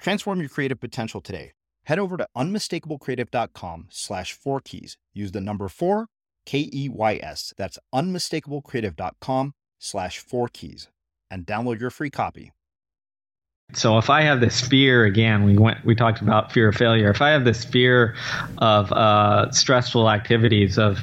Transform your creative potential today. Head over to unmistakablecreative.com slash four keys. Use the number four, K E Y S. That's unmistakablecreative.com slash four keys and download your free copy. So if I have this fear again, we went we talked about fear of failure. If I have this fear of uh, stressful activities, of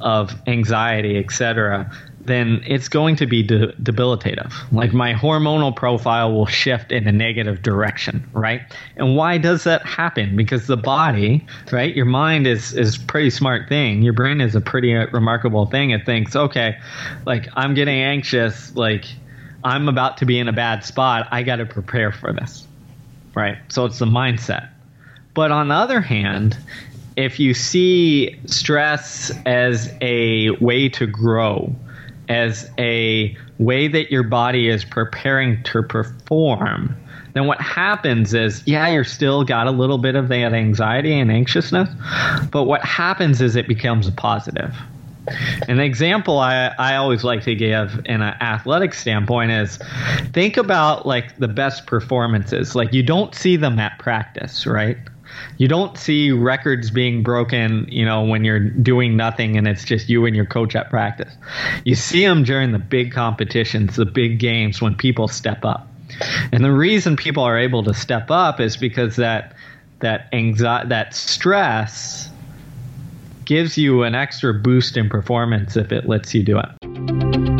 of anxiety, etc., then it's going to be de- debilitative. Like my hormonal profile will shift in a negative direction, right? And why does that happen? Because the body, right? Your mind is is pretty smart thing. Your brain is a pretty uh, remarkable thing. It thinks, okay, like I'm getting anxious, like I'm about to be in a bad spot. I got to prepare for this, right? So it's the mindset. But on the other hand, if you see stress as a way to grow, as a way that your body is preparing to perform, then what happens is, yeah, you're still got a little bit of that anxiety and anxiousness, but what happens is it becomes a positive. An example I, I always like to give in an athletic standpoint is think about like the best performances. Like you don't see them at practice, right? You don't see records being broken, you know, when you're doing nothing and it's just you and your coach at practice. You see them during the big competitions, the big games when people step up. And the reason people are able to step up is because that that anxiety, that stress gives you an extra boost in performance if it lets you do it.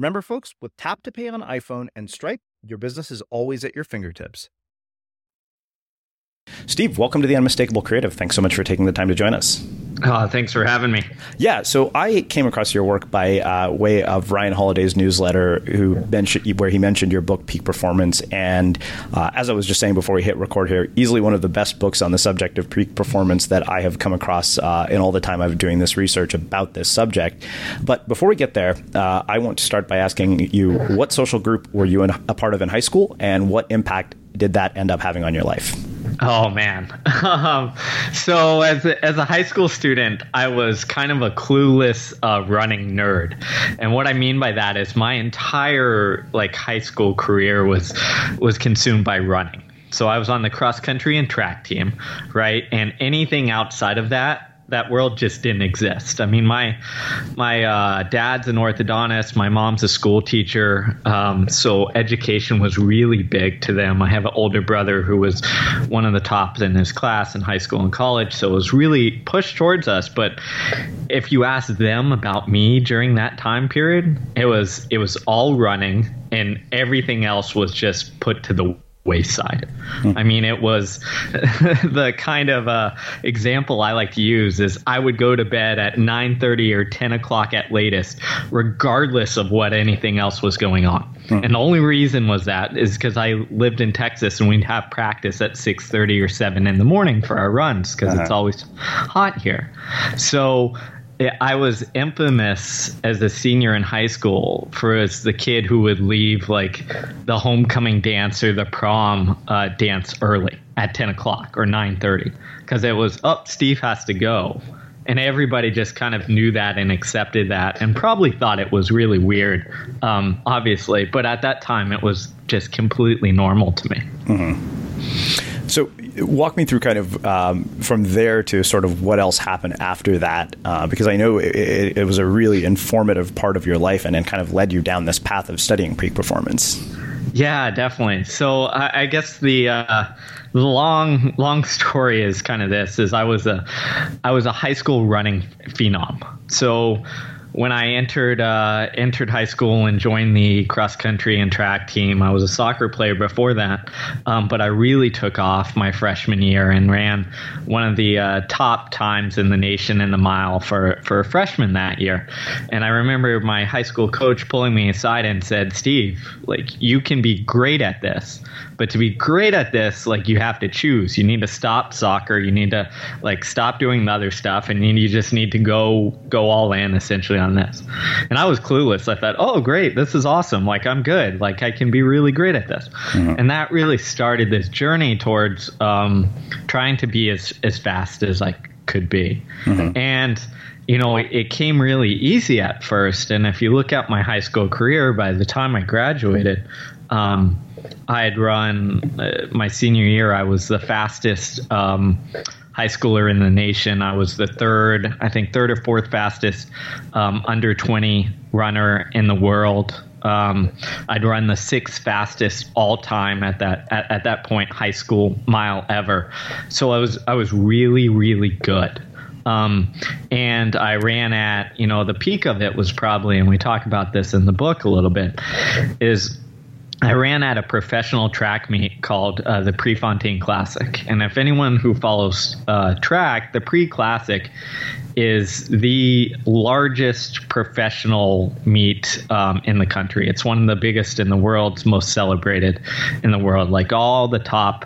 Remember, folks, with Tap to Pay on iPhone and Stripe, your business is always at your fingertips. Steve, welcome to the Unmistakable Creative. Thanks so much for taking the time to join us. Uh, thanks for having me. Yeah, so I came across your work by uh, way of Ryan Holiday's newsletter, who mentioned where he mentioned your book Peak Performance, and uh, as I was just saying before we hit record here, easily one of the best books on the subject of peak performance that I have come across uh, in all the time I've been doing this research about this subject. But before we get there, uh, I want to start by asking you what social group were you in, a part of in high school, and what impact did that end up having on your life? Oh man. Um, so as a, as a high school student, I was kind of a clueless uh, running nerd, and what I mean by that is my entire like high school career was was consumed by running. So I was on the cross country and track team, right? And anything outside of that that world just didn't exist. I mean, my my uh, dad's an orthodontist, my mom's a school teacher, um, so education was really big to them. I have an older brother who was one of the tops in his class in high school and college, so it was really pushed towards us. But if you ask them about me during that time period, it was it was all running, and everything else was just put to the wayside. Hmm. I mean, it was the kind of uh, example I like to use is I would go to bed at 9:30 or 10 o'clock at latest, regardless of what anything else was going on. Hmm. And the only reason was that is because I lived in Texas and we'd have practice at 6:30 or 7 in the morning for our runs because uh-huh. it's always hot here. So I was infamous as a senior in high school for as the kid who would leave like the homecoming dance or the prom uh, dance early at 10 o'clock or 9.30 because it was up oh, steve has to go. And everybody just kind of knew that and accepted that and probably thought it was really weird um, obviously. But at that time it was just completely normal to me. Mm-hmm. So walk me through kind of um, from there to sort of what else happened after that, uh, because I know it, it, was a really informative part of your life and, and kind of led you down this path of studying peak performance. Yeah, definitely. So I, I guess the uh, the long long story is kind of this: is I was a I was a high school running phenom. So when I entered uh, entered high school and joined the cross country and track team, I was a soccer player before that, um, but I really took off my freshman year and ran one of the uh, top times in the nation in the mile for for a freshman that year. And I remember my high school coach pulling me aside and said, "Steve, like you can be great at this, but to be great at this, like you have to choose. You need to stop soccer. You need to like stop doing the other stuff, and you just need to go go all in essentially on on this. And I was clueless. I thought, oh, great, this is awesome. Like, I'm good. Like, I can be really great at this. Mm-hmm. And that really started this journey towards um, trying to be as, as fast as I could be. Mm-hmm. And, you know, it, it, came really easy at first. And if you look at my high school career, by the time I graduated, um, I had run uh, my senior year. I was the fastest um, high schooler in the nation. I was the third, I think, third or fourth fastest um, under 20 runner in the world. Um, I'd run the sixth fastest all time at that at, at that point high school mile ever. So I was I was really really good. Um, and I ran at, you know, the peak of it was probably, and we talk about this in the book a little bit, is I ran at a professional track meet called uh, the Prefontaine Classic. And if anyone who follows uh, track, the Pre Classic is the largest professional meet um, in the country. It's one of the biggest in the world, it's most celebrated in the world. Like all the top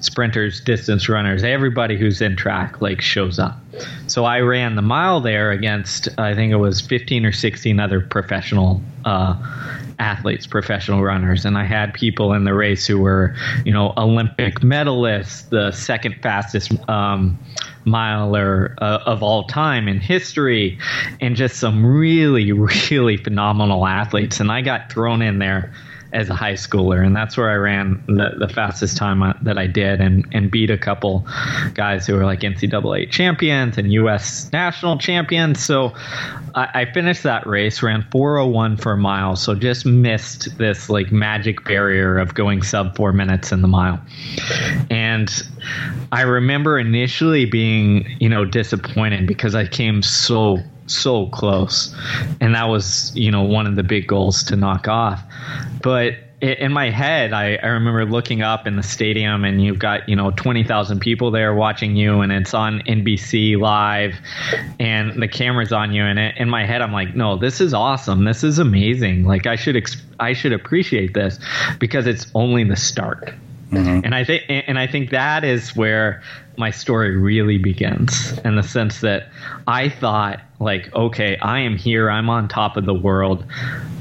sprinters, distance runners, everybody who's in track like shows up. So I ran the mile there against I think it was 15 or 16 other professional uh, athletes, professional runners, and I had people in the race who were you know Olympic medalists, the second fastest. Um, miler uh, of all time in history, and just some really, really phenomenal athletes. And I got thrown in there as a high schooler, and that's where I ran the, the fastest time that I did, and and beat a couple guys who were like NCAA champions and U.S. national champions. So I, I finished that race, ran 4:01 for a mile, so just missed this like magic barrier of going sub four minutes in the mile, and I remember initially being you know disappointed because I came so so close. And that was, you know, one of the big goals to knock off. But in my head, I, I remember looking up in the stadium and you've got, you know, 20,000 people there watching you and it's on NBC live and the camera's on you. And in my head, I'm like, no, this is awesome. This is amazing. Like I should, ex- I should appreciate this because it's only the start. Mm-hmm. And I think, and I think that is where my story really begins in the sense that I thought, like, okay, I am here, I'm on top of the world.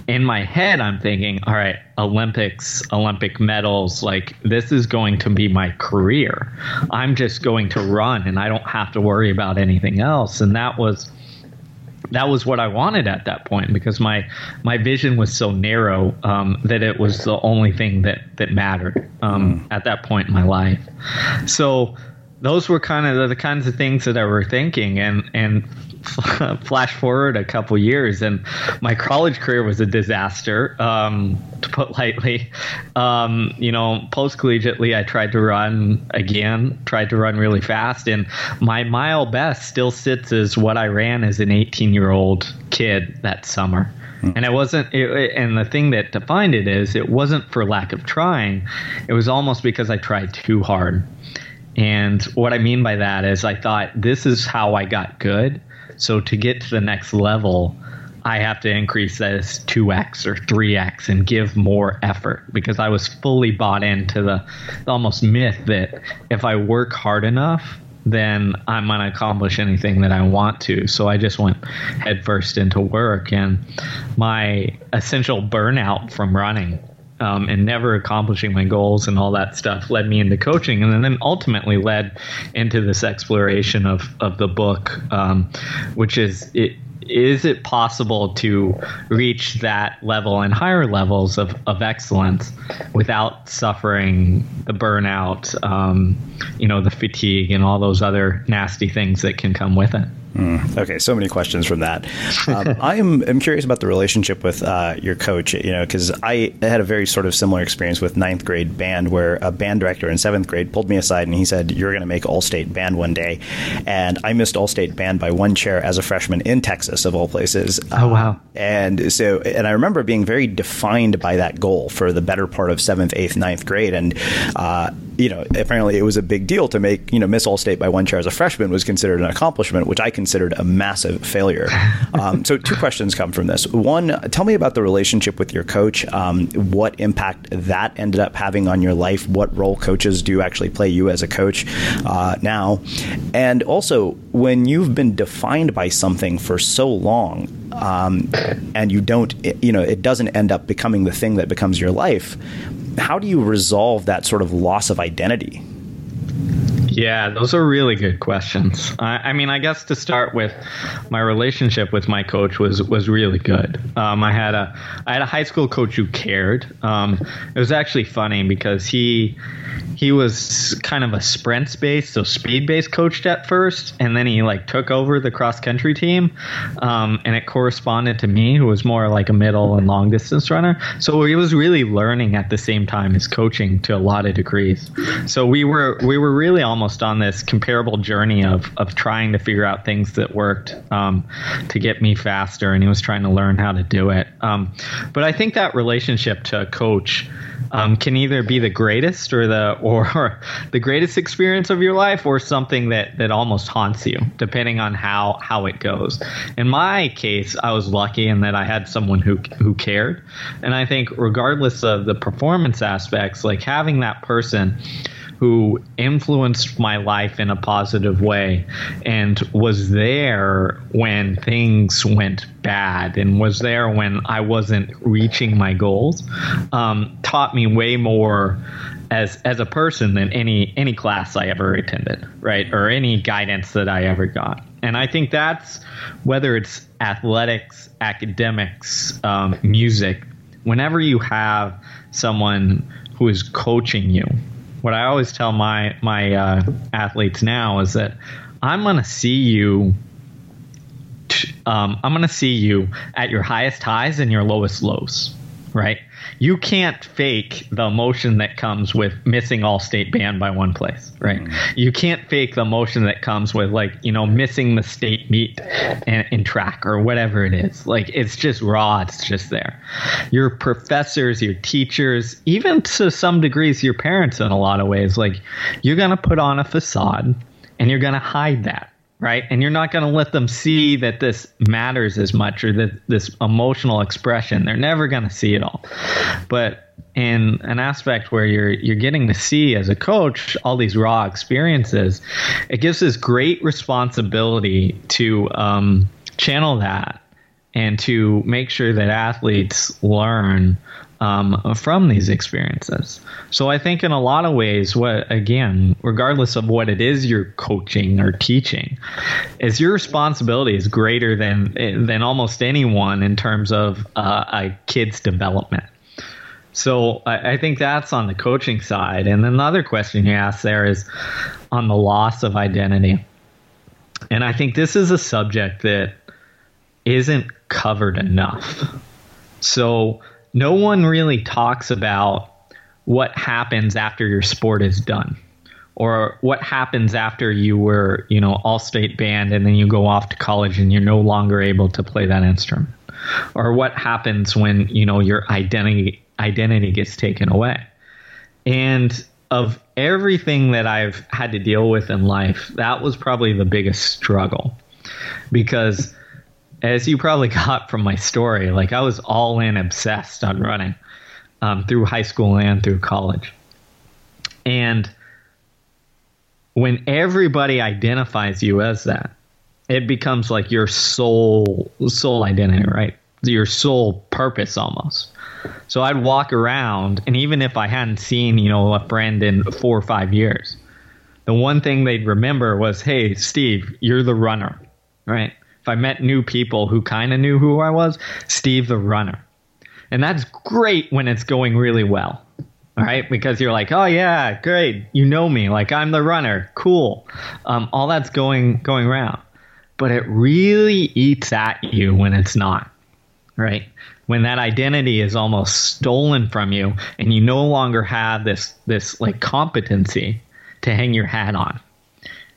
In my head, I'm thinking, all right, Olympics, Olympic medals, like, this is going to be my career. I'm just going to run and I don't have to worry about anything else. And that was that was what I wanted at that point because my my vision was so narrow um, that it was the only thing that that mattered um, mm. at that point in my life. So those were kind of the, the kinds of things that I were thinking, and and flash forward a couple years, and my college career was a disaster, um, to put lightly. Um, you know, post collegiately, I tried to run again, tried to run really fast, and my mile best still sits as what I ran as an 18 year old kid that summer. Hmm. And it wasn't, it, and the thing that defined it is it wasn't for lack of trying. It was almost because I tried too hard. And what I mean by that is I thought this is how I got good. So to get to the next level, I have to increase this 2x or 3x and give more effort because I was fully bought into the, the almost myth that if I work hard enough, then I'm going to accomplish anything that I want to. So I just went headfirst into work. And my essential burnout from running um, and never accomplishing my goals and all that stuff led me into coaching, and then ultimately led into this exploration of of the book, um, which is it. Is it possible to reach that level and higher levels of, of excellence without suffering the burnout, um, you know, the fatigue, and all those other nasty things that can come with it? Mm, okay, so many questions from that. Um, I am I'm curious about the relationship with uh, your coach. You know, because I had a very sort of similar experience with ninth grade band, where a band director in seventh grade pulled me aside and he said, "You're going to make all state band one day," and I missed all state band by one chair as a freshman in Texas, of all places. Oh wow! Uh, and so, and I remember being very defined by that goal for the better part of seventh, eighth, ninth grade, and uh, you know, apparently it was a big deal to make you know miss all state by one chair as a freshman was considered an accomplishment, which I considered a massive failure. Um, so, two questions come from this. One, tell me about the relationship with your coach, um, what impact that ended up having on your life, what role coaches do actually play you as a coach uh, now, and also when you've been defined by something for so long, um, and you don't, you know, it doesn't end up becoming the thing that becomes your life. How do you resolve that sort of loss of identity? Yeah, those are really good questions. I, I, mean, I guess to start with, my relationship with my coach was was really good. Um, I had a I had a high school coach who cared. Um, it was actually funny because he he was kind of a sprints based, so speed based coached at first, and then he like took over the cross country team, um, and it corresponded to me, who was more like a middle and long distance runner. So he was really learning at the same time as coaching to a lot of degrees. So we were we were really almost on this comparable journey of of trying to figure out things that worked um, to get me faster, and he was trying to learn how to do it. Um, but I think that relationship to a coach um, can either be the greatest or the or the greatest experience of your life or something that that almost haunts you depending on how how it goes in my case i was lucky in that i had someone who who cared and i think regardless of the performance aspects like having that person who influenced my life in a positive way and was there when things went bad and was there when I wasn't reaching my goals um, taught me way more as as a person than any any class I ever attended, right? Or any guidance that I ever got. And I think that's whether it's athletics, academics, um, music. Whenever you have someone who is coaching you, what I always tell my my uh, athletes now is that I'm going to see you. Um, I'm going to see you at your highest highs and your lowest lows, right? You can't fake the emotion that comes with missing all state band by one place, right? Mm. You can't fake the emotion that comes with like, you know, missing the state meet in, in track or whatever it is. Like it's just raw, it's just there. Your professors, your teachers, even to some degrees your parents in a lot of ways, like you're going to put on a facade and you're going to hide that right? And you're not going to let them see that this matters as much or that this emotional expression. They're never going to see it all. But in an aspect where you're you're getting to see as a coach all these raw experiences, it gives this great responsibility to um, channel that and to make sure that athletes learn um, from these experiences. So I think in a lot of ways, what again, regardless of what it is you're coaching or teaching, is your responsibility is greater than than almost anyone in terms of uh, a kid's development. So I, I, think that's on the coaching side. And then the other question you asked there is on the loss of identity. And I think this is a subject that isn't covered enough. So no one really talks about what happens after your sport is done or what happens after you were, you know, all state band and then you go off to college and you're no longer able to play that instrument. Or what happens when, you know, your identity identity gets taken away. And of everything that I've had to deal with in life, that was probably the biggest struggle. Because as you probably got from my story, like I was all in obsessed on running um, through high school and through college. And when everybody identifies you as that, it becomes like your sole soul identity, right? Your sole purpose almost. So I'd walk around, and even if I hadn't seen, you know, a friend in four or five years, the one thing they'd remember was, "Hey, Steve, you're the runner," right? If I met new people who kind of knew who I was, Steve the runner. And that's great when it's going really well. All right, because you're like, oh yeah, great, you know me, like I'm the runner, cool. Um, all that's going going around, but it really eats at you when it's not, right? When that identity is almost stolen from you, and you no longer have this this like competency to hang your hat on.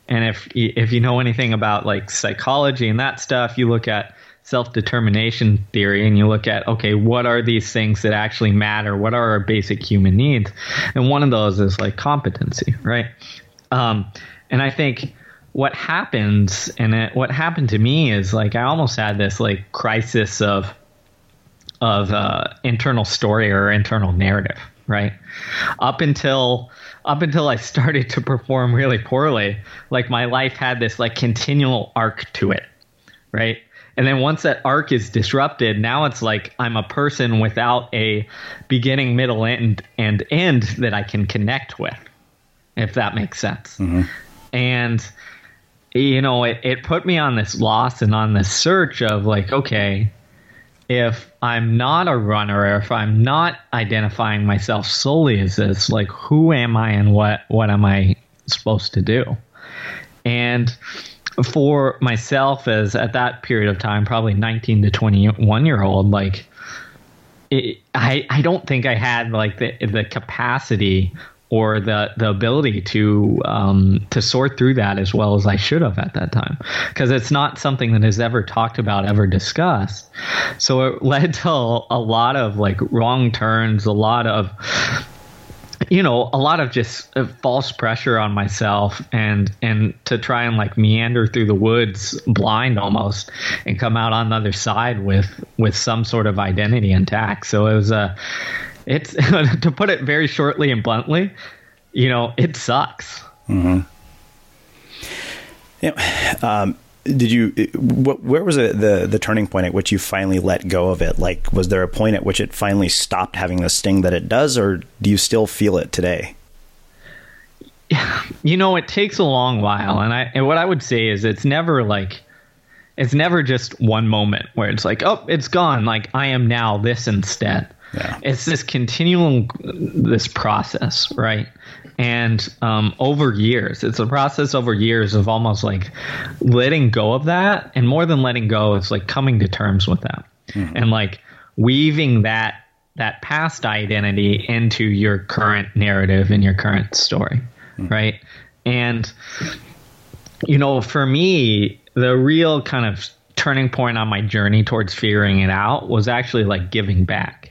And if if you know anything about like psychology and that stuff, you look at self determination theory and you look at okay, what are these things that actually matter? What are our basic human needs? And one of those is like competency, right? Um, and I think what happens and it, what happened to me is like I almost had this like crisis of of uh, internal story or internal narrative, right? Up until up until I started to perform really poorly, like my life had this like continual arc to it, right? And then once that arc is disrupted, now it's like I'm a person without a beginning, middle, end, and end that I can connect with, if that makes sense. Mm-hmm. And you know, it, it put me on this loss and on this search of like, okay, if I'm not a runner, if I'm not identifying myself solely as this, like who am I and what what am I supposed to do? And for myself, as at that period of time, probably 19 to 21 year old, like it, I I don't think I had like the the capacity or the the ability to um, to sort through that as well as I should have at that time. Because it's not something that is ever talked about ever discussed. So it led to a, lot of like wrong turns a lot of you know a lot of just uh, false pressure on myself and and to try and like meander through the woods blind almost and come out on the other side with with some sort of identity intact. So it was a it's to put it very shortly and bluntly, you know, it sucks. Mm-hmm. Yeah. Um, did you? What, where was it, the the turning point at which you finally let go of it? Like, was there a point at which it finally stopped having the sting that it does, or do you still feel it today? You know, it takes a long while, and I and what I would say is it's never like it's never just one moment where it's like, oh, it's gone. Like I am now this instead. Yeah. It's this continual this process, right? And um, over years, it's a process over years of almost like letting go of that, and more than letting go, it's like coming to terms with that, mm-hmm. and like weaving that that past identity into your current narrative and your current story, mm-hmm. right? And you know, for me, the real kind of turning point on my journey towards figuring it out was actually like giving back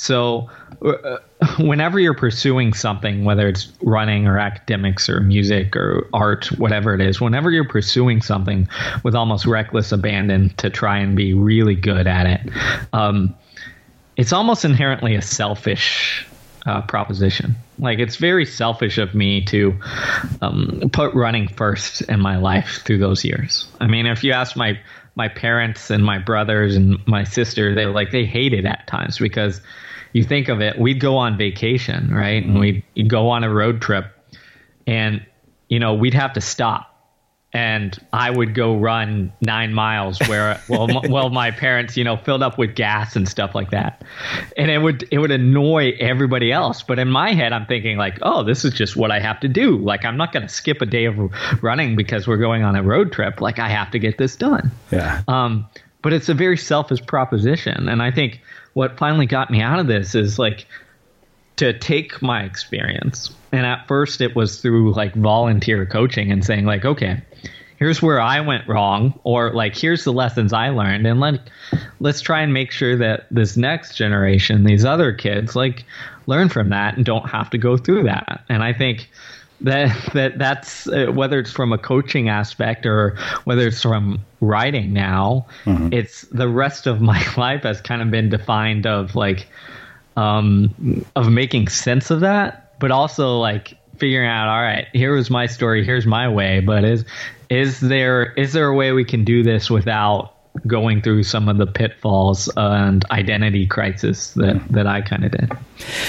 so, uh, whenever you're pursuing something, whether it's running or academics or music or art, whatever it is, whenever you're pursuing something with almost reckless abandon to try and be really good at it, um, it's almost inherently a selfish uh, proposition. Like it's very selfish of me to um, put running first in my life through those years. I mean, if you ask my my parents and my brothers and my sister, they like they hate it at times because you think of it, we'd go on vacation, right? And we'd go on a road trip and, you know, we'd have to stop. And I would go run nine miles where, well, m- well, my parents, you know, filled up with gas and stuff like that, and it would it would annoy everybody else. But in my head, I'm thinking like, oh, this is just what I have to do. Like, I'm not going to skip a day of running because we're going on a road trip. Like, I have to get this done. Yeah. Um, but it's a very selfish proposition, and I think what finally got me out of this is like to take my experience. And at first it was through like volunteer coaching and saying like, okay, here's where I went wrong or like here's the lessons I learned and let let's try and make sure that this next generation, these other kids like learn from that and don't have to go through that. And I think that that that's uh, whether it's from a coaching aspect or whether it's from writing now mm-hmm. it's the rest of my life has kind of been defined of like um of making sense of that but also like figuring out all right here was my story here's my way but is is there is there a way we can do this without going through some of the pitfalls and identity crisis that, that I kind of did.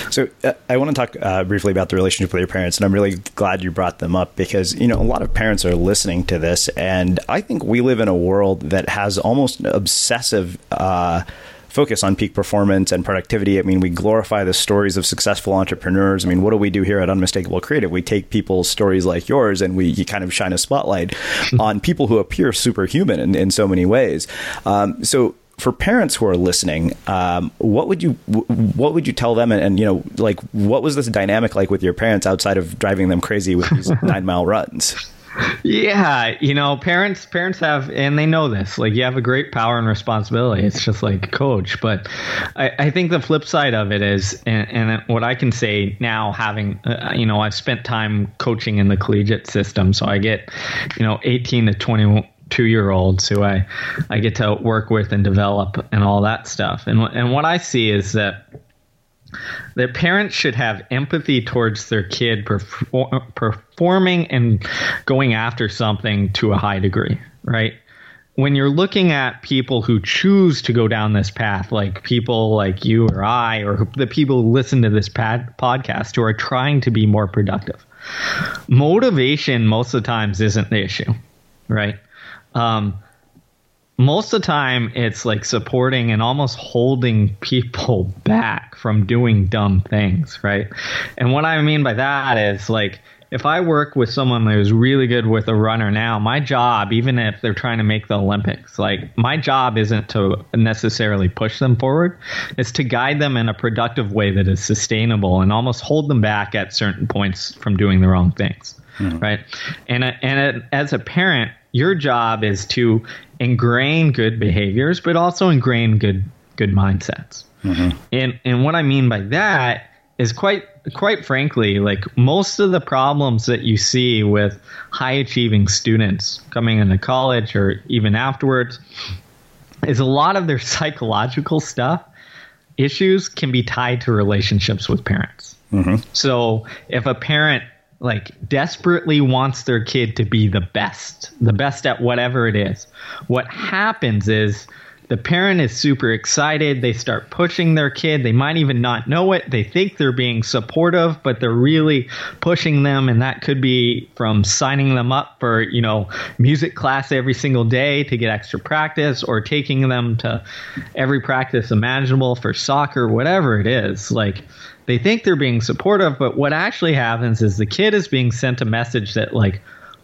So uh, I want to talk uh, briefly about the relationship with your parents, and I'm really glad you brought them up because you know a lot of parents are listening to this, and I think we live in a world that has almost obsessive. Uh, focus on peak performance and productivity. I mean, we glorify the stories of successful entrepreneurs. I mean, what do we do here at Unmistakable Creative? We take people's stories like yours and we kind of shine a spotlight on people who appear superhuman in, in so many ways. Um, so for parents who are listening, um, what would you what would you tell them? And, and, you know, like what was this dynamic like with your parents outside of driving them crazy with these nine mile runs? Yeah, you know, parents parents have and they know this. Like you have a great power and responsibility. It's just like coach. But I, I think the flip side of it is, and, and what I can say now, having uh, you know, I've spent time coaching in the collegiate system, so I get you know, eighteen to twenty two year olds who I I get to work with and develop and all that stuff. And and what I see is that that parents should have empathy towards their kid performing and going after something to a high degree, right? when you're looking at people who choose to go down this path, like people like you or I, or the people who listen to this pad, podcast who are trying to be more productive, motivation most of the times isn't the issue, right? Um, most of the time, it's like supporting and almost holding people back from doing dumb things, right? And what I mean by that is like, if I work with someone who's really good with a runner now, my job, even if they're trying to make the Olympics, like my job isn't to necessarily push them forward. It's to guide them in a productive way that is sustainable and almost hold them back at certain points from doing the wrong things. Mm-hmm. Right. And, and as a parent, your job is to ingrain good behaviors, but also ingrain good, good mindsets. Mm-hmm. And, and what I mean by that is quite quite frankly, like most of the problems that you see with high achieving students coming into college or even afterwards is a lot of their psychological stuff issues can be tied to relationships with parents. Mm-hmm. So if a parent like desperately wants their kid to be the best, the best at whatever it is, what happens is the parent is super excited. They start pushing their kid. They might even not know it. They think they're being supportive, but they're really pushing them. And that could be from signing them up for, you know, music class every single day to get extra practice or taking them to every practice imaginable for soccer, whatever it is. Like, they think they're being supportive, but what actually happens is the kid is being sent a message that, like,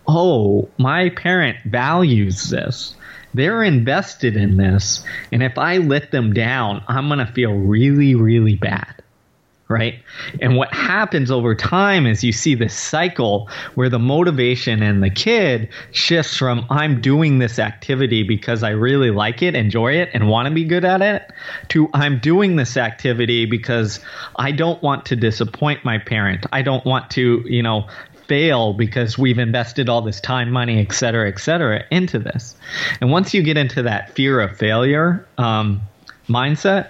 oh, my parent values this they're invested in this. And if I let them down, I'm going to feel really, really bad. Right. And what happens over time is you see this cycle where the motivation in the kid shifts from I'm doing this activity because I really like it, enjoy it, and want to be good at it to I'm doing this activity because I don't want to disappoint my parent. I don't want to, you know, fail because we've invested all this time, money, et cetera, et cetera, into this. And once you get into that fear of failure um, mindset,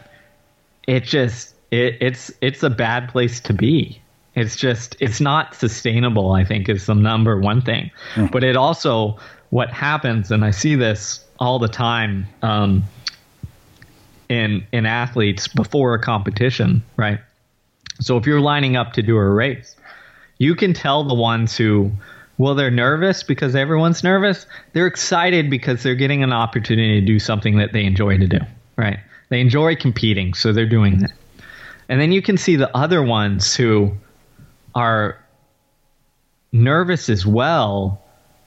it just it, it's it's a bad place to be. It's just it's not sustainable. I think is the number one thing. Mm. But it also what happens, and I see this all the time um, in in athletes before a competition, right? So if you're lining up to do a race, you can tell the ones who well they're nervous because everyone's nervous they're excited because they're getting an opportunity to do something that they enjoy to do right they enjoy competing so they're doing that and then you can see the other ones who are nervous as well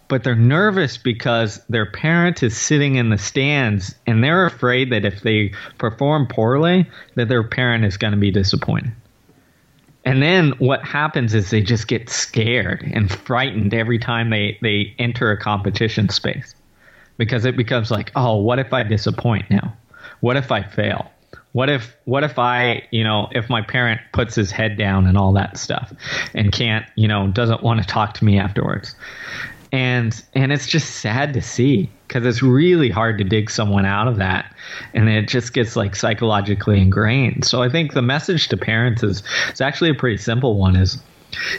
but they're nervous because their parent is sitting in the stands and they're afraid that if they perform poorly that their parent is going to be disappointed and then what happens is they just get scared and frightened every time they, they enter a competition space because it becomes like, oh, what if I disappoint now? What if I fail? What if what if I, you know, if my parent puts his head down and all that stuff and can't, you know, doesn't want to talk to me afterwards? and and it's just sad to see because it's really hard to dig someone out of that and it just gets like psychologically ingrained. So i think the message to parents is it's actually a pretty simple one is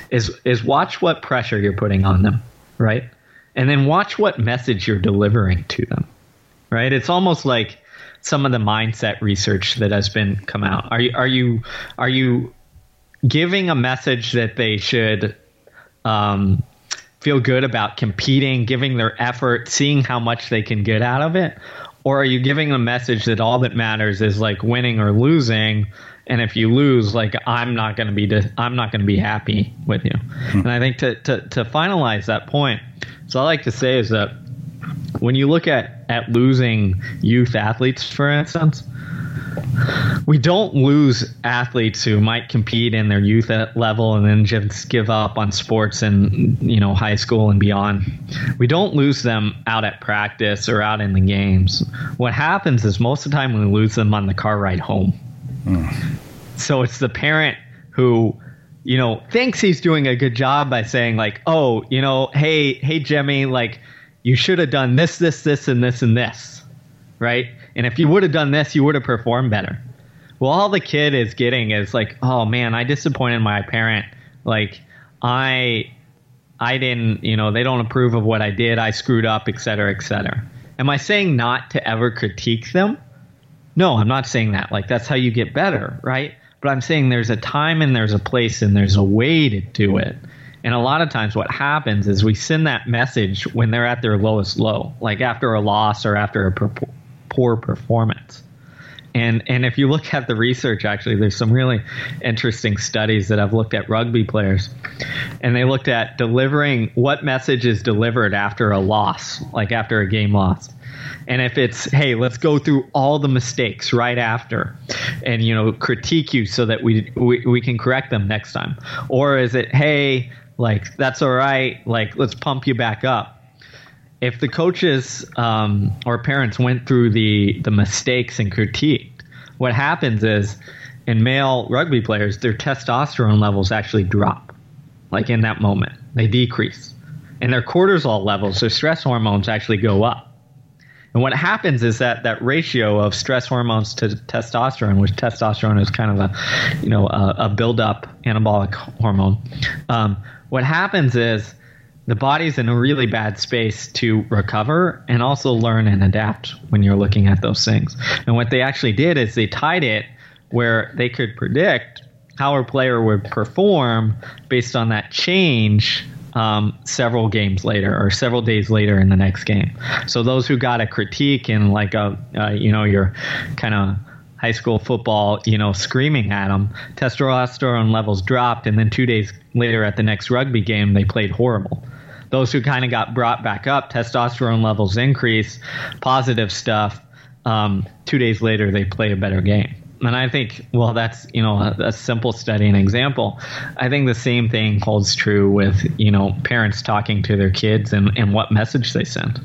is is watch what pressure you're putting on them right? And then watch what message you're delivering to them right? It's almost like some of the mindset research that has been come out are you are you are you giving a message that they should um, feel good about competing, giving their effort, seeing how much they can get out of it? Or are you giving a message that all that matters is like winning or losing? And if you lose, like I'm not going to be, I'm not going to be happy with you. Hmm. And I think to, to, to finalize that point, so I like to say is that when you look at, at losing youth athletes, for instance, we don't lose athletes who might compete in their youth level and then just give up on sports and you know high school and beyond. We don't lose them out at practice or out in the games. What happens is most of the time we lose them on the car ride home. Mm. So it's the parent who you know thinks he's doing a good job by saying like, "Oh, you know, hey, hey Jimmy, like you should have done this, this, this and this and this." Right? And if you would have done this, you would have performed better. Well, all the kid is getting is like, oh man, I disappointed my parent. Like, I, I didn't, you know, they don't approve of what I did. I screwed up, et cetera, et cetera. Am I saying not to ever critique them? No, I'm not saying that. Like that's how you get better, right? But I'm saying there's a time and there's a place and there's a way to do it. And a lot of times what happens is we send that message when they're at their lowest low, like after a loss or after a poor performance. And and if you look at the research, actually, there's some really interesting studies that I've looked at rugby players, and they looked at delivering what message is delivered after a loss, like after a game loss. And if it's, hey, let's go through all the mistakes right after, and you know, critique you so that we we, we can correct them next time, or is it, hey, like that's all right, like let's pump you back up. If the coaches um, or parents went through the the mistakes and critiqued, what happens is in male rugby players, their testosterone levels actually drop, like in that moment, they decrease, and their cortisol levels, their stress hormones, actually go up. And what happens is that that ratio of stress hormones to testosterone, which testosterone is kind of a, you know, a, a buildup anabolic hormone. Um, what happens is the body's in a really bad space to recover and also learn and adapt when you're looking at those things. And what they actually did is they tied it where they could predict how a player would perform based on that change um, several games later or several days later in the next game. So those who got a critique and like a uh, you know your kind of high school football, you know, screaming at them, testosterone levels dropped, and then two days later at the next rugby game they played horrible those who kind of got brought back up, testosterone levels increase, positive stuff. Um, two days later, they play a better game. And I think, well, that's you know a, a, simple study and example. I think the same thing holds true with you know parents talking to their kids and, and what message they send.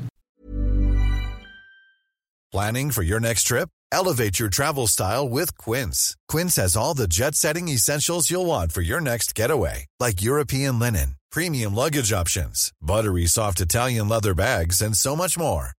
Planning for your next trip? Elevate your travel style with Quince. Quince has all the jet-setting essentials you'll want for your next getaway, like European linen premium luggage options, buttery soft Italian leather bags, and so much more.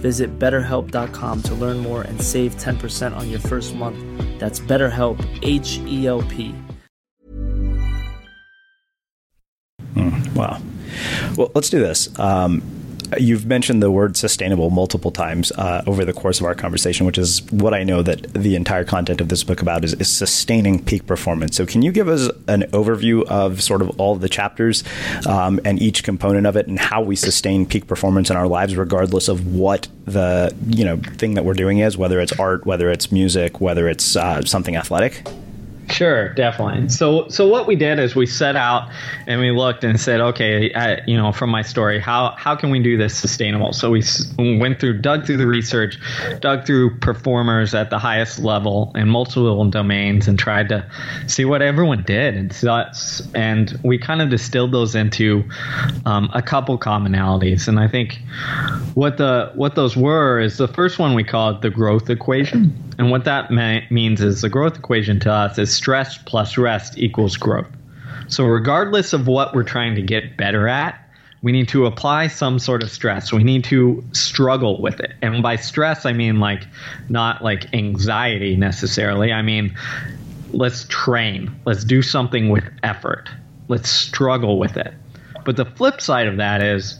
Visit betterhelp.com to learn more and save 10% on your first month. That's BetterHelp, H E L P. Mm, wow. Well, let's do this. Um, you've mentioned the word sustainable multiple times uh, over the course of our conversation, which is what I know that the entire content of this book about is, is, sustaining peak performance. So, can you give us an overview of sort of all the chapters um, and each component of it, and how we sustain peak performance in our lives, regardless of what the you know thing that we're doing is, whether it's art, whether it's music, whether it's uh, something athletic? Sure, definitely. So, so what we did is we set out and we looked and said, okay, uh, you know, from my story, how how can we do this sustainable? So we went through, dug through the research, dug through performers at the highest level in multiple domains, and tried to see what everyone did, and so, and we kind of distilled those into um, a couple commonalities. And I think what the what those were is the first one we called the growth equation, and what that means is the growth equation to us is stress plus rest equals growth. So, regardless of what we're trying to get better at, we need to apply some sort of stress. We need to struggle with it. And by stress, I mean like not like anxiety necessarily. I mean, let's train, let's do something with effort, let's struggle with it. But the flip side of that is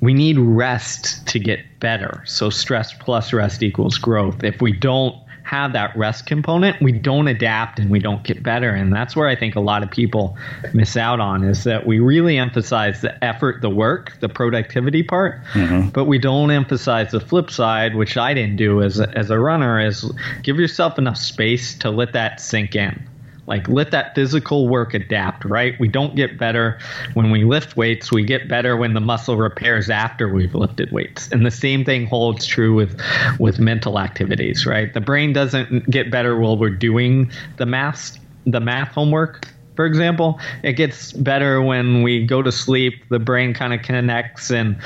we need rest to get better. So stress plus rest equals growth. If we don't have that rest component, we don't adapt and we don't get better. And that's where I think a lot of people miss out on is that we really emphasize the effort, the work, the productivity part, mm-hmm. but we don't emphasize the flip side, which I didn't do as a, as a runner, is give yourself enough space to let that sink in. Like let that physical work adapt, right? We don't get better when we lift weights. We get better when the muscle repairs after we've lifted weights. And the same thing holds true with with mental activities, right? The brain doesn't get better while we're doing the math the math homework for example, it gets better when we go to sleep. The brain kind of connects and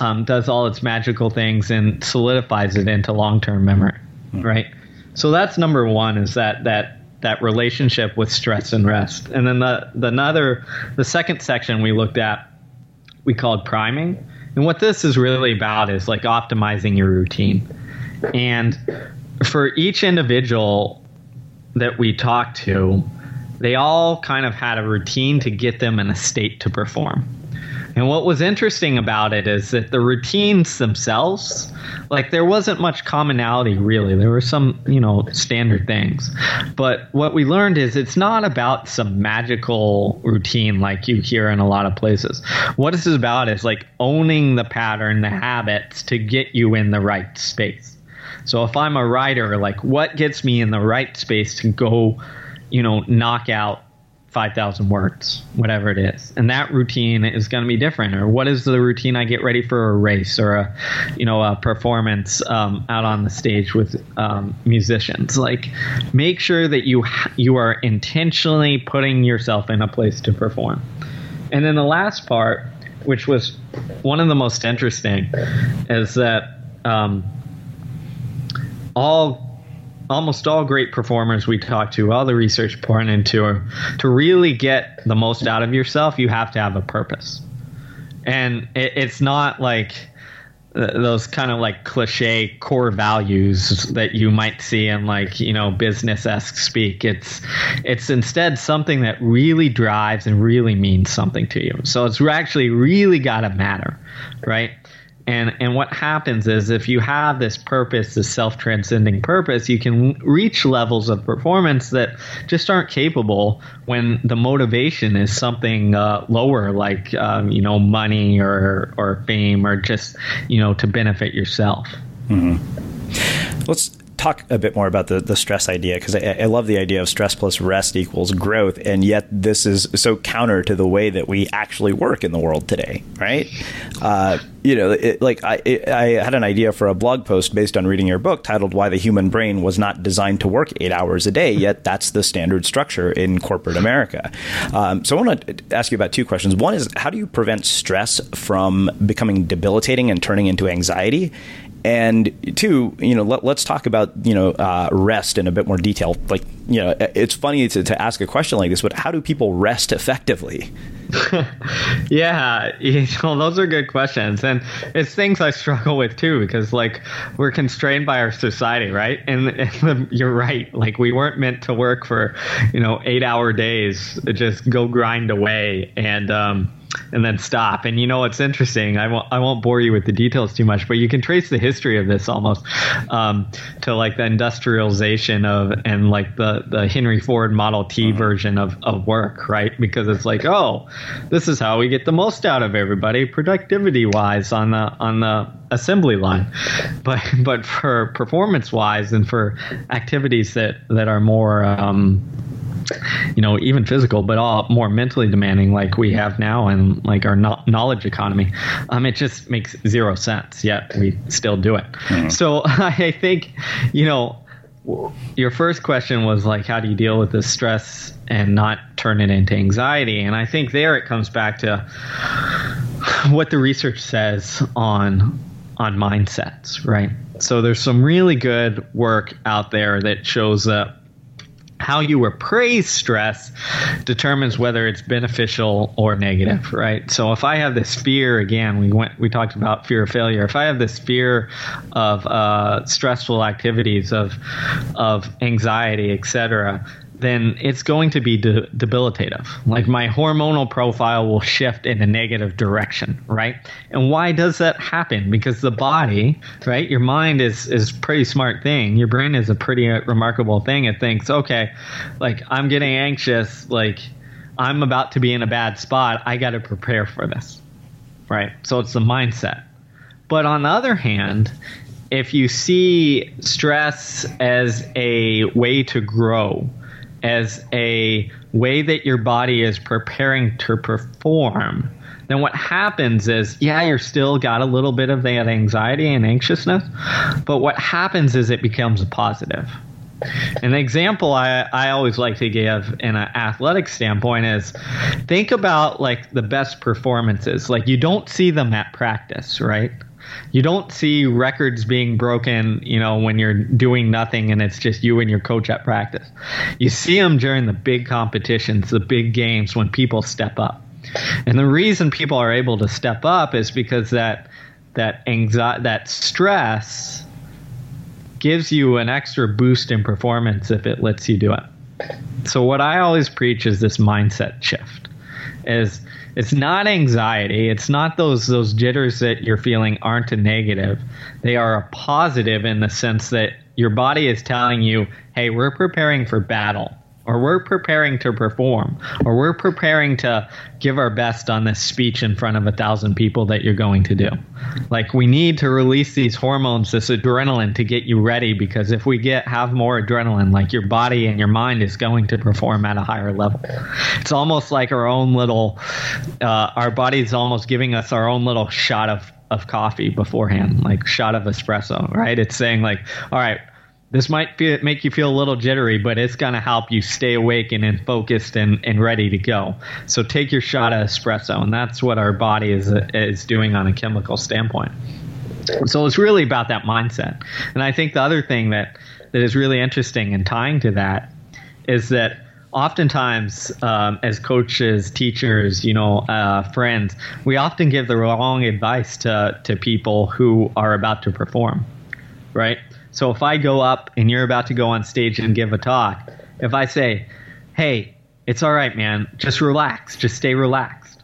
um, does all its magical things and solidifies it into long term memory, hmm. right? So that's number one is that that that relationship with stress and rest. And then the the another the second section we looked at we called priming. And what this is really about is like optimizing your routine. And for each individual that we talked to, they all kind of had a routine to get them in a state to perform. And what was interesting about it is that the routines themselves, like there wasn't much commonality really. There were some, you know, standard things. But what we learned is it's not about some magical routine like you hear in a lot of places. What this is about is like owning the pattern, the habits to get you in the right space. So if I'm a writer, like what gets me in the right space to go, you know, knock out 5,000 words, whatever it is. And that routine is going to be different. Or what is the routine I get ready for a race or a, you know, a performance um, out on the stage with um, musicians? Like, make sure that you you are intentionally putting yourself in a place to perform. And then the last part, which was one of the most interesting, is that um, all almost all great performers we talk to, all the research pouring into, to really get the most out of yourself, you have to have a purpose. And it, it's not like those kind of like cliche core values that you might see in like you know business esque speak. It's it's instead something that really drives and really means something to you. So it's actually really got to matter, right? And and what happens is if you have this purpose, this self-transcending purpose, you can reach levels of performance that just aren't capable when the motivation is something uh, lower, like um, you know money or or fame or just you know to benefit yourself. Mm-hmm. Let's talk a bit more about the, the stress idea because I, I, love the idea of stress plus rest equals growth, and yet this is so counter to the way that we actually work in the world today, right? Uh, you know, it, like I, it, I had an idea for a blog post based on reading your book titled "Why the Human Brain Was Not Designed to Work Eight Hours a Day," yet that's the standard structure in corporate America. Um, so I want to ask you about two questions. One is how do you prevent stress from becoming debilitating and turning into anxiety? And two, you know, let, us talk about you know uh, rest in a bit more detail. Like, you know, it's funny to, to ask a question like this, but how do people rest effectively? yeah, know, those are good questions, and it's things I struggle with too because like we're constrained by our society, right? And, and you're right, like we weren't meant to work for you know eight hour days, just go grind away, and um, and then stop. And you know what's interesting? I won't I won't bore you with the details too much, but you can trace the history of this almost um, to like the industrialization of and like the the Henry Ford Model T mm-hmm. version of of work, right? Because it's like, oh, this is how we get the most out of everybody productivity wise on the on the assembly line, but but for performance wise and for activities that that are more um, you know, even physical, but all more mentally demanding, like we have now, and like our no- knowledge economy. Um, it just makes zero sense. Yet we still do it. Mm-hmm. So I think, you know, your first question was like, how do you deal with this stress and not turn it into anxiety? And I think there it comes back to what the research says on on mindsets, right? So there's some really good work out there that shows that how you appraise stress determines whether it's beneficial or negative, right? So if I have this fear, again, we went, we talked about fear of failure. If I have this fear of uh, stressful activities, of of anxiety, etc., then it's going to be de- debilitative. Like my hormonal profile will shift in a negative direction, right? And why does that happen? Because the body, right? Your mind is is pretty smart thing. Your brain is a pretty uh, remarkable thing. It thinks, okay, like I'm getting anxious, like I'm about to be in a bad spot. I got to prepare for this, right? So it's the mindset. But on the other hand, if you see stress as a way to grow, as a way that your body is preparing to perform, then what happens is, yeah, you're still got a little bit of that anxiety and anxiousness, but what happens is it becomes a positive. An example I, I always like to give in an athletic standpoint is think about like the best performances. Like you don't see them at practice, right? You don't see records being broken, you know, when you're doing nothing and it's just you and your coach at practice. You see them during the big competitions, the big games when people step up. And the reason people are able to step up is because that that anxiety, that stress gives you an extra boost in performance if it lets you do it. So what I always preach is this mindset shift. Is it's not anxiety. It's not those those jitters that you're feeling aren't a negative. They are a positive in the sense that your body is telling you, "Hey, we're preparing for battle." Or we're preparing to perform, or we're preparing to give our best on this speech in front of a thousand people that you're going to do. Like we need to release these hormones, this adrenaline to get you ready because if we get have more adrenaline, like your body and your mind is going to perform at a higher level. It's almost like our own little uh, our body's almost giving us our own little shot of of coffee beforehand, like shot of espresso, right? It's saying like, all right, this might feel, make you feel a little jittery, but it's going to help you stay awake and, and focused and, and ready to go. So take your shot of espresso, and that's what our body is is doing on a chemical standpoint. So it's really about that mindset. And I think the other thing that that is really interesting and tying to that is that oftentimes um, as coaches teachers you know uh, friends we often give the wrong advice to, to people who are about to perform right so if I go up and you're about to go on stage and give a talk, if I say, hey, it's all right, man, just relax, just stay relaxed.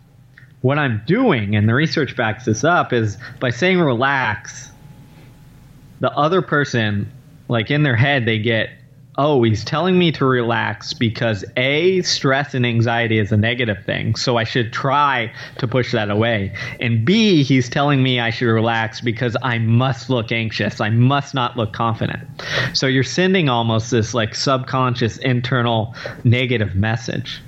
What I'm doing, and the research backs this up, is by saying relax, the other person, like in their head, they get oh, he's telling me to relax because A, stress and anxiety is a negative thing, so I should try to push that away. And B, he's telling me I should relax because I must look anxious. I must not look confident. So you're sending almost this like subconscious internal negative message.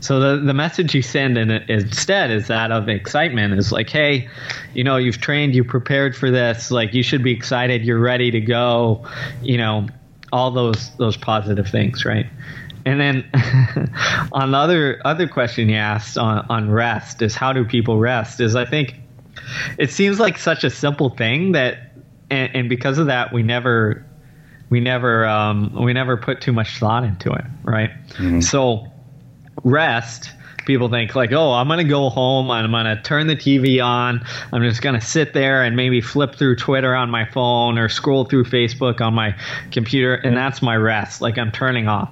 So the, the message you send in instead is that of excitement is like, hey, you know, you've trained, you prepared for this, like you should be excited, you're ready to go, you know, all those those positive things, right? And then on the other other question you asked on, on rest is how do people rest? Is I think it seems like such a simple thing that and, and because of that we never we never um, we never put too much thought into it, right? Mm-hmm. So rest people think like, oh, I'm gonna go home, I'm gonna turn the TV on, I'm just gonna sit there and maybe flip through Twitter on my phone or scroll through Facebook on my computer, and that's my rest. Like I'm turning off.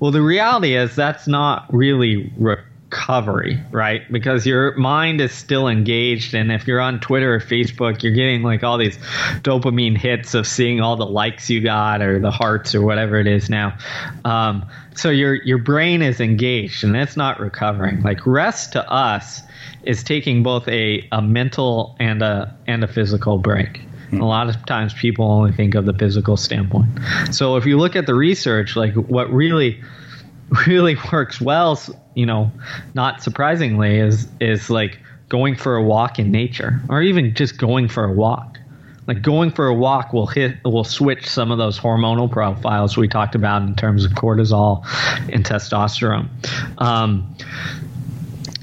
Well, the reality is that's not really re- recovery, right? Because your mind is still engaged. And if you're on Twitter or Facebook, you're getting like all these dopamine hits of seeing all the likes you got or the hearts or whatever it is now. Um, so your your brain is engaged and that's not recovering. Like rest to us is taking both a, a mental and a and a physical break. A lot of times people only think of the physical standpoint. So if you look at the research, like what really really works well, you know, not surprisingly, is is like going for a walk in nature, or even just going for a walk. Like going for a walk will hit will switch some of those hormonal profiles we talked about in terms of cortisol and testosterone. Um,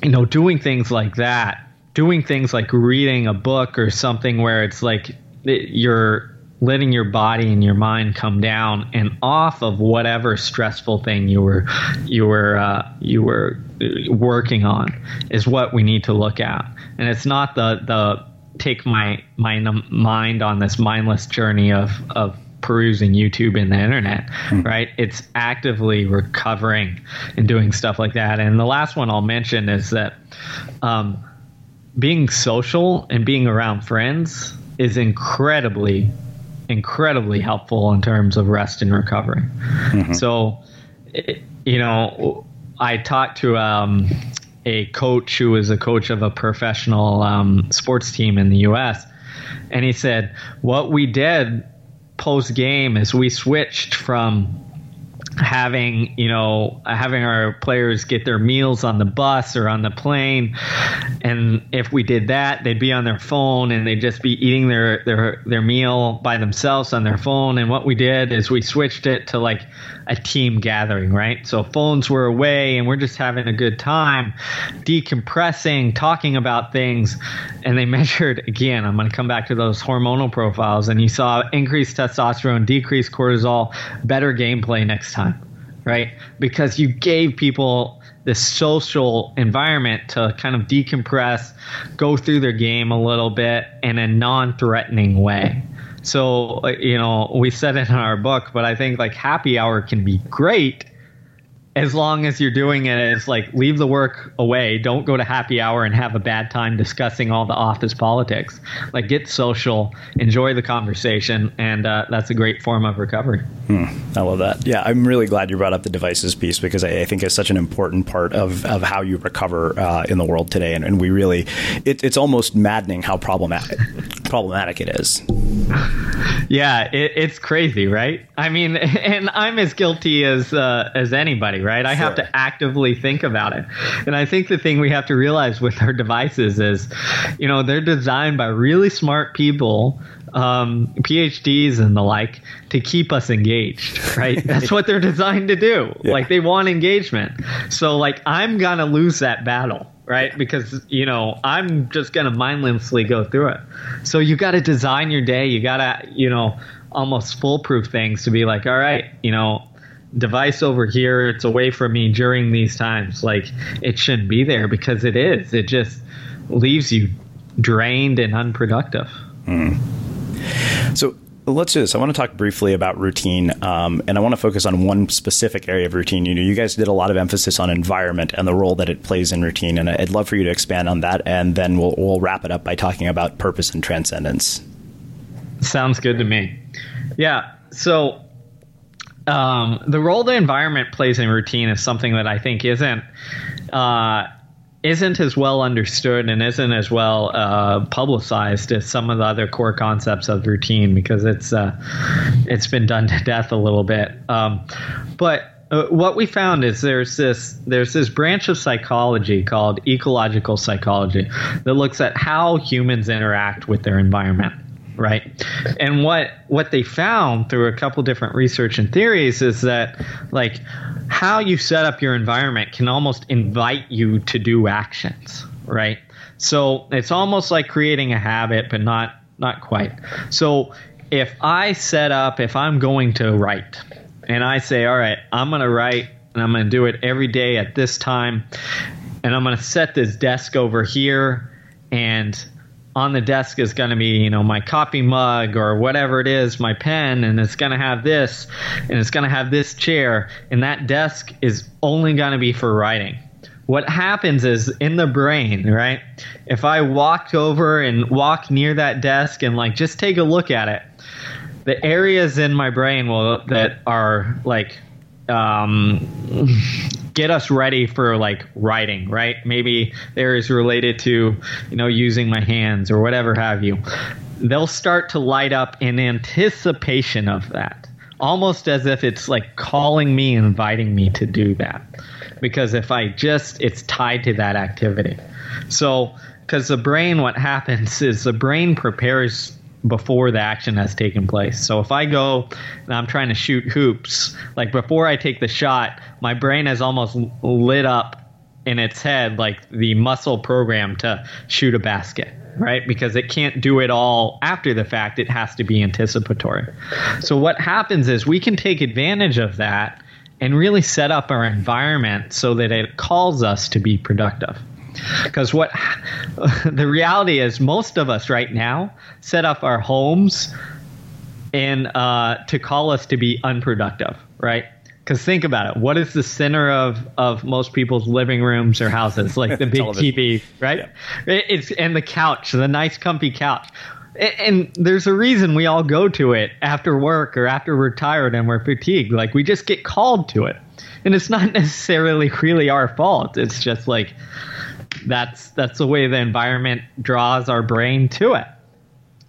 you know, doing things like that, doing things like reading a book or something where it's like you're letting your body and your mind come down and off of whatever stressful thing you were you were uh, you were working on is what we need to look at and it's not the the take my my mind on this mindless journey of of perusing YouTube and the internet, mm. right? It's actively recovering and doing stuff like that. And the last one I'll mention is that um, being social and being around friends is incredibly incredibly helpful in terms of rest and recovery. Mm-hmm. So, you know, I talked to um, a coach who was a coach of a professional um, sports team in the U.S., and he said, What we did post game is we switched from having you know having our players get their meals on the bus or on the plane. And if we did that they'd be on their phone and they'd just be eating their their their meal by themselves on their phone. And what we did is we switched it to like a team gathering right so phones were away and we're just having a good time decompressing talking about things and they measured again i'm going to come back to those hormonal profiles and you saw increased testosterone decreased cortisol better gameplay next time right? Because you gave people this social environment to kind of decompress, go through their game a little bit in a non threatening way. So, uh, you know, we said it in our book, but I think like happy hour can be great as long as you're doing it it's like leave the work away. Don't go to happy hour and have a bad time discussing all the office politics. Like get social enjoy the conversation and uh, that's a great form of recovery. Hmm, i love that. Yeah i'm really glad you brought up the devices piece because i, I think it's such an important part of, of how you recover uh, in the world today and, and we really it, it's almost maddening how problematic problematic it is. Yeah it, it's crazy right? I mean and i'm as guilty as uh, as anybody right? I have to actively think about it. And I think the thing we have to realize with our devices is, you know, they're designed by really smart people um, PhDs and the like to keep us engaged, right? That's what they're designed to do. Yeah. Like they want engagement. So like I'm gonna lose that battle, right? Because you know I'm just gonna mindlessly go through it. So you got to design your day. You gotta you know almost foolproof things to be like, all right, you know device over here it's away from me during these times like it shouldn't be there because it is it just leaves you drained and unproductive mm. so let's do this. I want to talk briefly about routine, um, and I want to focus on one specific area of routine. You know, you guys did a lot of emphasis on environment and the role that it plays in routine, and I'd love for you to expand on that, and then we'll we'll wrap it up by talking about purpose and transcendence. Sounds good to me. Yeah. So um, the role the environment plays in routine is something that I think isn't uh, isn't as well understood and isn't as well uh, publicized as some of the other core concepts of routine because it's uh, it's been done to death a little bit. Um, but uh, what we found is there's this there's this branch of psychology called ecological psychology that looks at how humans interact with their environment right? And what what they found through a couple different research and theories is that like how you set up your environment can almost invite you to do actions, right? So it's almost like creating a habit, but not not quite. So if I set up, if I'm going to write, and I say, all right, I'm going to write, and I'm going to do it every day at this time, and I'm going to set this desk over here, and on the desk is going to be, you know, my coffee mug or whatever it is, my pen, and it's going to have this, and it's going to have this chair, and that desk is only going to be for writing. what happens is in the brain, right? If I walked over and walk near that desk and like just take a look at it, the areas in my brain will that are like um, get us ready for like writing, right? Maybe there is related to you know using my hands or whatever have you. They'll start to light up in anticipation of that, almost as if it's like calling me, inviting me to do that. Because if I just, it's tied to that activity. So, because the brain, what happens is the brain prepares before the action has taken place. So if I go and I'm trying to shoot hoops, like before I take the shot, my brain has almost lit up in its head like the muscle program to shoot a basket, right? Because it can't do it all after the fact, it has to be anticipatory. So what happens is we can take advantage of that and really set up our environment so that it calls us to be productive. Because what the reality is, most of us right now set up our homes and uh, to call us to be unproductive, right? Because think about it. What is the center of, of most people's living rooms or houses? Like the big TV, right? Yeah. It's and the couch, the nice comfy couch. And there's a reason we all go to it after work or after we're tired and we're fatigued. Like we just get called to it. And it's not necessarily really our fault. It's just like that's that's the way the environment draws our brain to it.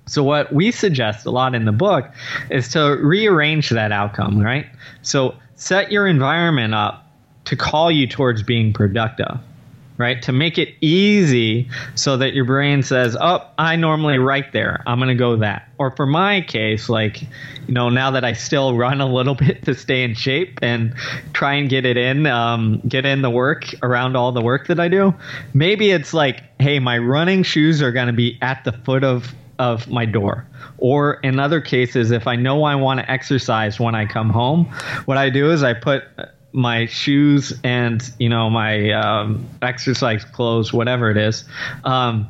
So what we suggest a lot in the book is to rearrange that outcome, right? So set your environment up to call you towards being productive right? To make it easy so that your brain says, oh, I normally write there. I'm going to go that. Or for my case, like, you know, now that I still run a little bit to stay in shape and try and get it in, um, get in the work around all the work that I do, maybe it's like, hey, my running shoes are going to be at the foot of of my door. Or in other cases, if I know I want to exercise when I come home, what I do is I put my shoes and you know my um, exercise clothes, whatever it is, um,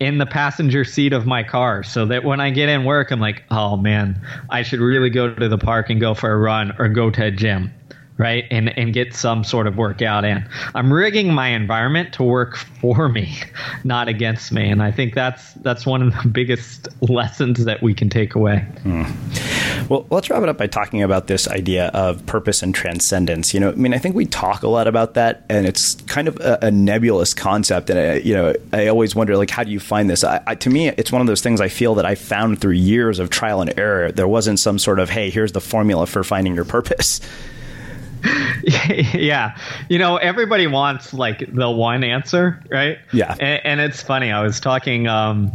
in the passenger seat of my car, so that when I get in work, I'm like, oh man, I should really go to the park and go for a run or go to a gym right and and get some sort of workout in. I'm rigging my environment to work for me not against me and i think that's that's one of the biggest lessons that we can take away. Hmm. well let's wrap it up by talking about this idea of purpose and transcendence. You know i mean i think we talk a lot about that and it's kind of a, a nebulous concept and I, you know i always wonder like how do you find this? I, I, to me it's one of those things i feel that i found through years of trial and error. There wasn't some sort of hey here's the formula for finding your purpose yeah. You know, everybody wants like the one answer, right? Yeah. And, and it's funny. I was talking um,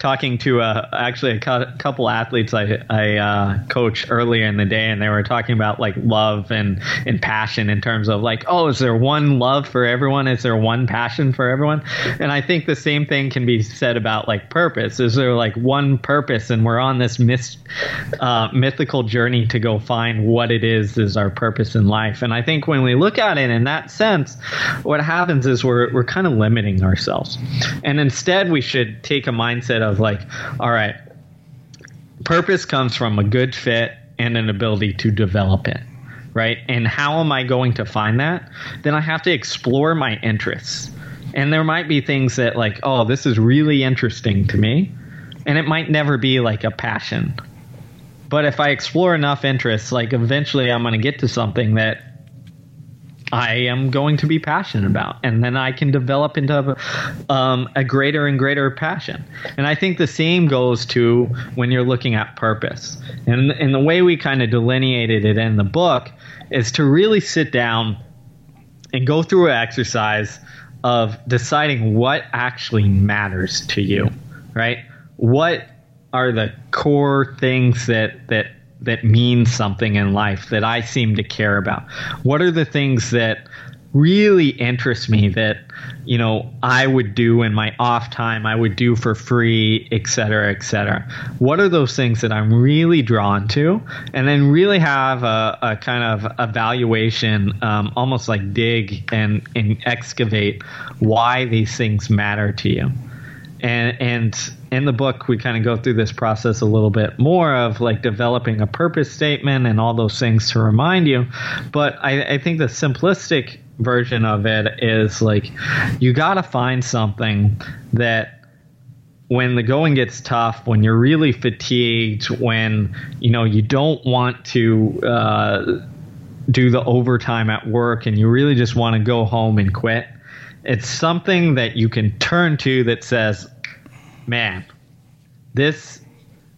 talking to a, actually a cu- couple athletes I, I uh, coached earlier in the day, and they were talking about like love and, and passion in terms of like, oh, is there one love for everyone? Is there one passion for everyone? And I think the same thing can be said about like purpose. Is there like one purpose, and we're on this myth, uh, mythical journey to go find what it is is our purpose in life? And I think when we look at it in that sense, what happens is we're we're kind of limiting ourselves, and instead we should take a mindset of of like, all right, purpose comes from a good fit and an ability to develop it, right? And how am I going to find that? Then I have to explore my interests. And there might be things that, like, oh, this is really interesting to me. And it might never be like a passion. But if I explore enough interests, like, eventually I'm going to get to something that I am going to be passionate about, and then I can develop into um, a greater and greater passion. And I think the same goes to when you're looking at purpose. And, and the way we kind of delineated it in the book is to really sit down and go through an exercise of deciding what actually matters to you, right? What are the core things that that that means something in life that I seem to care about? What are the things that really interest me that you know I would do in my off time, I would do for free, et cetera, et cetera. What are those things that I'm really drawn to, and then really have a, a kind of evaluation, um, almost like dig and, and excavate why these things matter to you and and in the book we kind of go through this process a little bit more of like developing a purpose statement and all those things to remind you. But i, I think the simplistic version of it is like you got to find something that when the going gets tough, when you're really fatigued, when you know you don't want to uh, do the overtime at work, and you really just want to go home and quit, it's something that you can turn to that says, "Man, this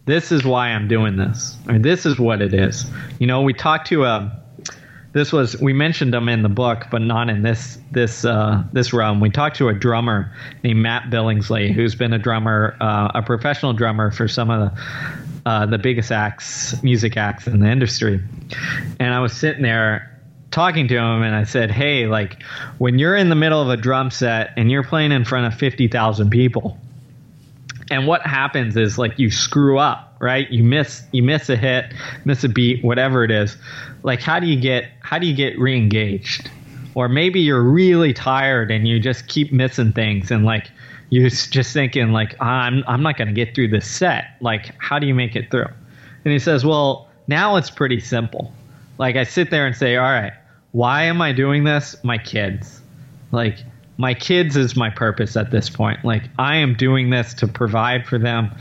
this is why I'm doing this. I mean, this is what it is." You know, we talked to a this was we mentioned him in the book, but not in this this uh, this realm. We talked to a drummer named Matt Billingsley, who's been a drummer, uh, a professional drummer for some of the uh, the biggest acts, music acts in the industry. And I was sitting there talking to him, and I said, "Hey, like when you're in the middle of a drum set and you're playing in front of fifty thousand people." And what happens is like you screw up right? You miss you miss a hit miss a beat whatever it is. Like how do you get how do you get re-engaged? Or maybe you're really tired and you just keep missing things and like you're just thinking like ah, i'm i'm not going to get through this set. Like how do you make it through? And he says well now it's pretty simple. Like i sit there and say all right why am i doing this? My kids like my kids is my purpose at this point. Like I am doing this to provide for them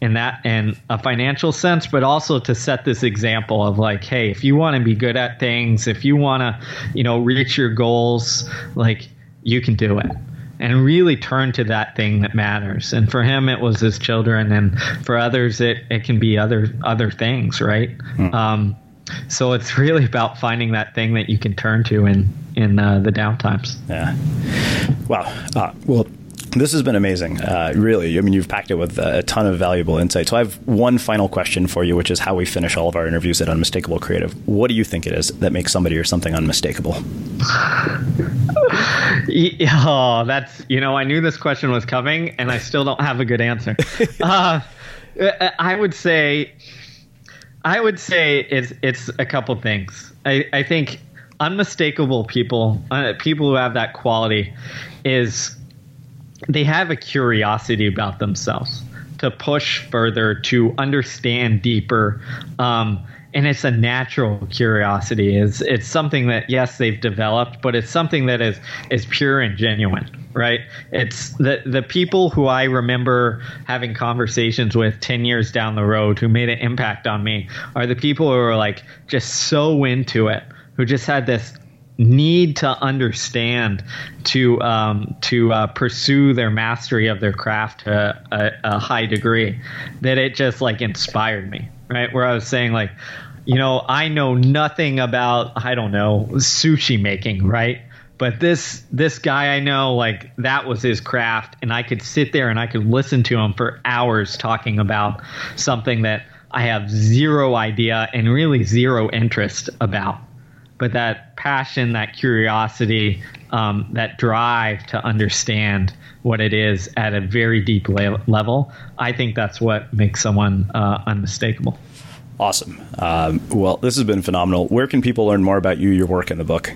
in that in a financial sense, but also to set this example of like, hey, if you want to be good at things, if you want to, you know, reach your goals, like you can do it. And really turn to that thing that matters. And for him, it was his children, and for others, it, it can be other other things, right? Mm. Um, so it's really about finding that thing that you can turn to in in uh, the downtimes. Yeah. Wow. Uh, well, this has been amazing. Uh, really, I mean, you've packed it with a ton of valuable insight. So I have one final question for you, which is how we finish all of our interviews at Unmistakable Creative. What do you think it is that makes somebody or something unmistakable? oh, that's you know, I knew this question was coming, and I still don't have a good answer. Uh, I would say I would say it's it's a couple things. I, I think unmistakable people, uh, people who have that quality, is they have a curiosity about themselves to push further, to understand deeper. Um, and it's a natural curiosity. It's, it's something that, yes, they've developed, but it's something that is, is pure and genuine right? It's the the people who I remember having conversations with 10 years down the road who made an impact on me are the people who are like just so into it, who just had this need to understand to um, to uh, pursue their mastery of their craft to a, a high degree that it just like inspired me right where i was saying like you know i know nothing about i don't know sushi making right but this this guy I know, like that was his craft, and I could sit there and I could listen to him for hours talking about something that I have zero idea and really zero interest about. But that passion, that curiosity, um, that drive to understand what it is at a very deep le- level, I think that's what makes someone uh, unmistakable. Awesome. Um, well, this has been phenomenal. Where can people learn more about you, your work, and the book?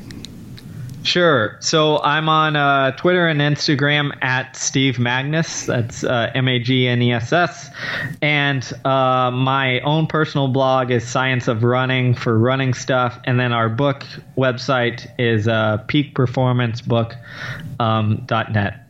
Sure. So I'm on uh, Twitter and Instagram at Steve Magness. That's uh, M A G N E S S. And uh, my own personal blog is Science of Running for running stuff. And then our book website is uh, peakperformancebook.net. Um, .net.